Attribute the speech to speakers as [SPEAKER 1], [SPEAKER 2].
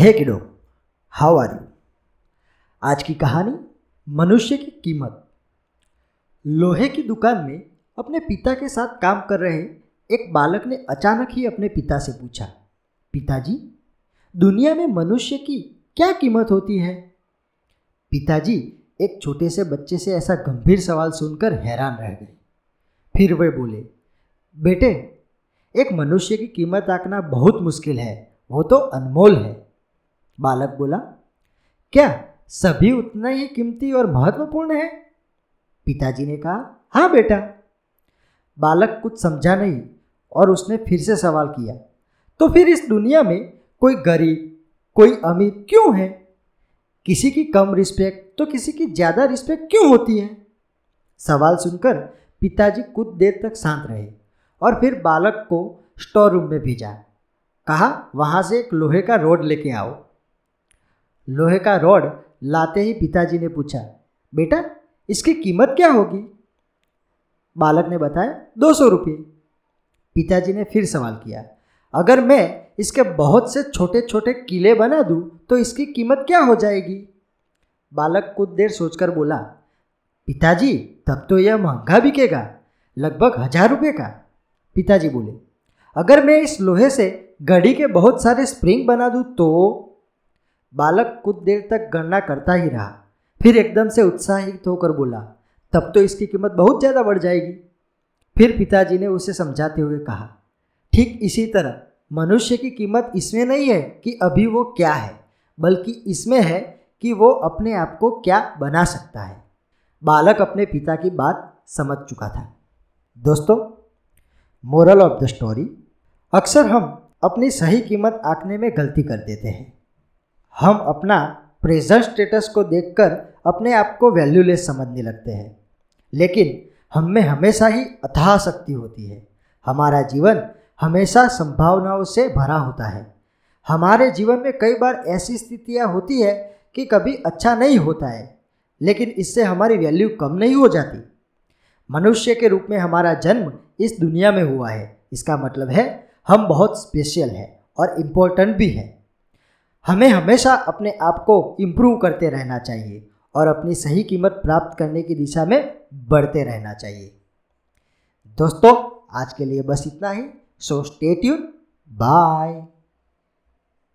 [SPEAKER 1] हे किडो how are you आज की कहानी, मनुष्य की कीमत। लोहे की दुकान में अपने पिता के साथ काम कर रहे एक बालक ने अचानक ही अपने पिता से पूछा, पिताजी, दुनिया में मनुष्य की क्या कीमत होती है? पिताजी एक छोटे से बच्चे से ऐसा गंभीर सवाल सुनकर हैरान रह गए। फिर वे बोले, बेटे, एक मनुष्य की कीमत आंकना बहुत मुश्किल है, वो तो अनमोल है। बालक बोला, क्या सभी उतना ही कीमती और महत्वपूर्ण है? पिताजी ने कहा हाँ बेटा। बालक कुछ समझा नहीं और उसने फिर से सवाल किया तो फिर इस दुनिया में कोई गरीब, कोई अमीर क्यों है? किसी की कम रिस्पेक्ट तो किसी की ज़्यादा रिस्पेक्ट क्यों होती है? सवाल सुनकर पिताजी कुछ देर तक शांत रहे और फिर बालक को स्टोर रूम में भेजा, कहा, वहाँ से एक लोहे का रोड लेके आओ। लोहे का रॉड लाते ही पिताजी ने पूछा, बेटा, इसकी कीमत क्या होगी? बालक ने बताया, दो सौ रुपये. पिताजी ने फिर सवाल किया, अगर मैं इसके बहुत से छोटे छोटे किले बना दूँ तो इसकी कीमत क्या हो जाएगी? बालक कुछ देर सोचकर बोला, पिताजी, तब तो यह महँगा बिकेगा, लगभग हज़ार रुपये का। पिताजी बोले, अगर मैं इस लोहे से घड़ी के बहुत सारे स्प्रिंग बना दूँ तो बालक कुछ देर तक गणना करता ही रहा। फिर एकदम से उत्साहित होकर बोला, तब तो इसकी कीमत बहुत ज़्यादा बढ़ जाएगी। फिर पिताजी ने उसे समझाते हुए कहा, ठीक इसी तरह, मनुष्य की कीमत इसमें नहीं है कि अभी वो क्या है, बल्कि इसमें है कि वो अपने आप को क्या बना सकता है। बालक अपने पिता की बात समझ चुका था। दोस्तों मोरल ऑफ़ द स्टोरी अक्सर हम अपनी सही कीमत आंकने में गलती कर देते हैं। हम अपना प्रेजेंट स्टेटस को देखकर अपने आप को वैल्यूलेस समझने लगते हैं। लेकिन हम में हमेशा ही अथाह शक्ति होती है। हमारा जीवन हमेशा संभावनाओं से भरा होता है। हमारे जीवन में कई बार ऐसी स्थितियाँ होती है कि कभी अच्छा नहीं होता है, लेकिन इससे हमारी वैल्यू कम नहीं हो जाती। मनुष्य के रूप में हमारा जन्म इस दुनिया में हुआ है। इसका मतलब है हम बहुत स्पेशल हैं और इम्पोर्टेंट भी हैं। हमें हमेशा अपने आप को इम्प्रूव करते रहना चाहिए और अपनी सही कीमत प्राप्त करने की दिशा में बढ़ते रहना चाहिए। दोस्तों, आज के लिए बस इतना ही। So stay tune bye